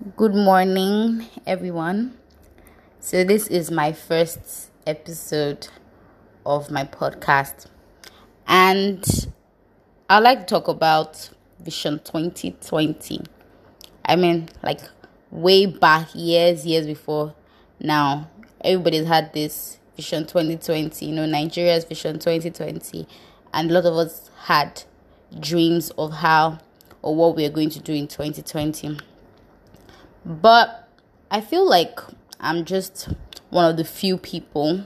Good morning, everyone. So, this is my first episode of my podcast, and I'd like to talk about Vision 2020. I mean, like way back, years, years before now, everybody's had this Vision 2020, you know, Nigeria's Vision 2020, and a lot of us had dreams of how or what we are going to do in 2020 but I feel like I'm just one of the few people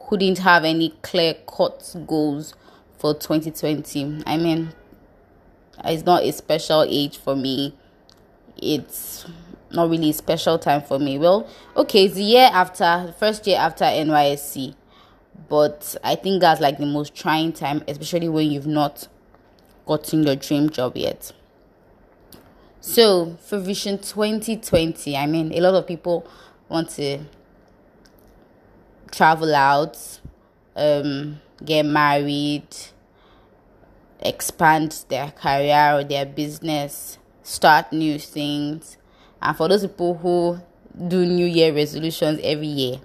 who didn't have any clear cut goals for 2020. I mean, it's not a special age for me. It's not really a special time for me. Well, okay, it's the year after, the first year after NYSC. But I think that's like the most trying time, especially when you've not gotten your dream job yet. So for Vision 2020, I mean, a lot of people want to travel out, um, get married, expand their career or their business, start new things. And for those people who do New Year resolutions every year,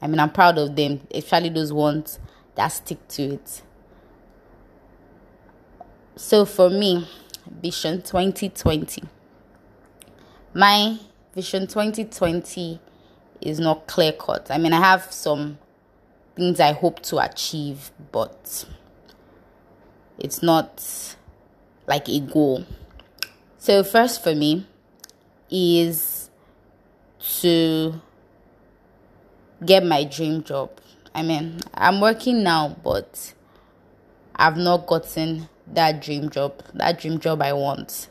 I mean, I'm proud of them, especially those ones that stick to it. So for me, Vision 2020 my vision 2020 is not clear cut. I mean, I have some things I hope to achieve, but it's not like a goal. So, first for me is to get my dream job. I mean, I'm working now, but I've not gotten that dream job, that dream job I want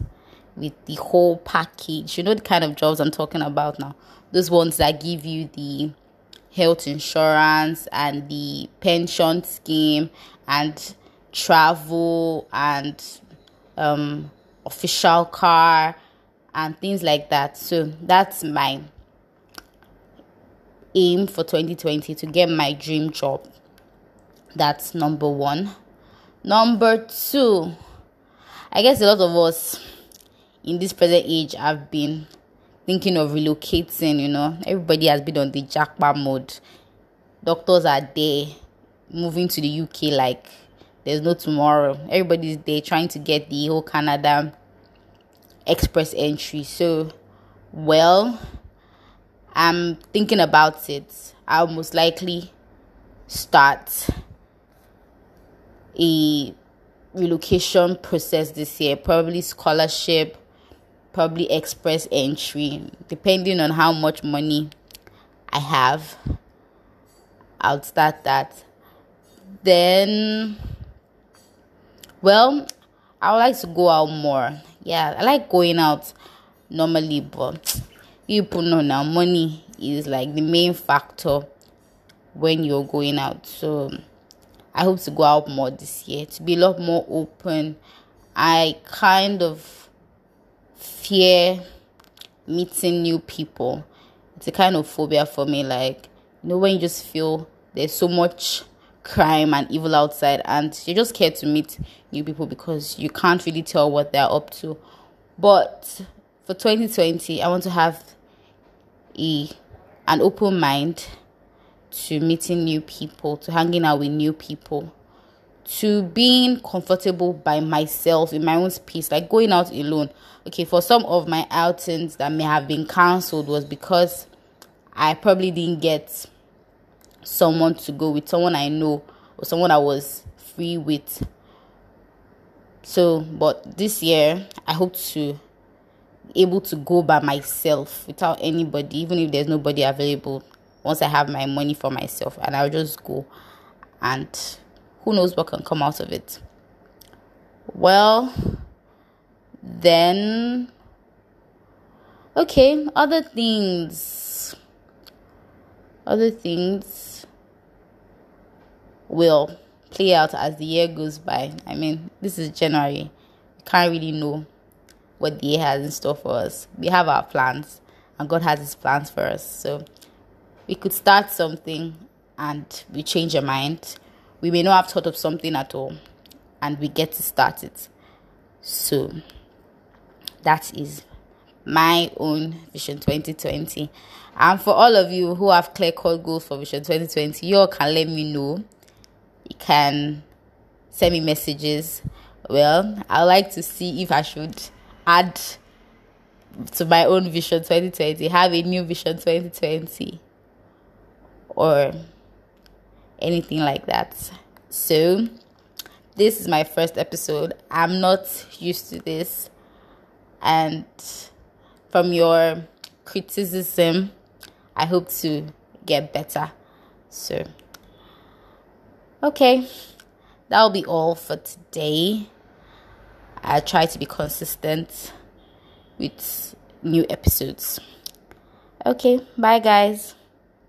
with the whole package. You know the kind of jobs I'm talking about now. Those ones that give you the health insurance and the pension scheme and travel and um, official car and things like that. So that's my aim for 2020 to get my dream job. That's number one. Number two, I guess a lot of us in this present age I've been thinking of relocating, you know. Everybody has been on the jackpot mode. Doctors are there moving to the UK like there's no tomorrow. Everybody's there trying to get the whole Canada express entry. So, well, I'm thinking about it. I'll most likely start a relocation process this year, probably scholarship probably express entry depending on how much money I have. I'll start that. Then, well, I would like to go out more. Yeah, I like going out normally, but you put know now money is like the main factor when you're going out. So, I hope to go out more this year to be a lot more open. I kind of fear meeting new people. It's a kind of phobia for me. Like, you know, when you just feel there's so much crime and evil outside, and you're just scared to meet new people because you can't really tell what they're up to. But for 2020, I want to have a an open mind to meeting new people, to hanging out with new people to being comfortable by myself in my own space, like going out alone. Okay, for some of my outings that may have been cancelled was because I probably didn't get someone to go with, someone I know or someone I was free with. So, but this year I hope to able to go by myself without anybody, even if there's nobody available. Once I have my money for myself, and I'll just go and who knows what can come out of it. Well, then, okay, other things, other things will play out as the year goes by. I mean, this is January, you can't really know what the year has in store for us. We have our plans, and God has His plans for us. So, we could start something and we change our mind we may not have thought of something at all and we get to start it. So that is my own Vision 2020. And for all of you who have clear cut goals for Vision 2020, you all can let me know. You can send me messages. Well, I like to see if I should add to my own Vision 2020, have a new Vision 2020, or anything like that. So, this is my first episode. I'm not used to this. And from your criticism, I hope to get better. So, okay, that'll be all for today. I try to be consistent with new episodes. Okay, bye, guys.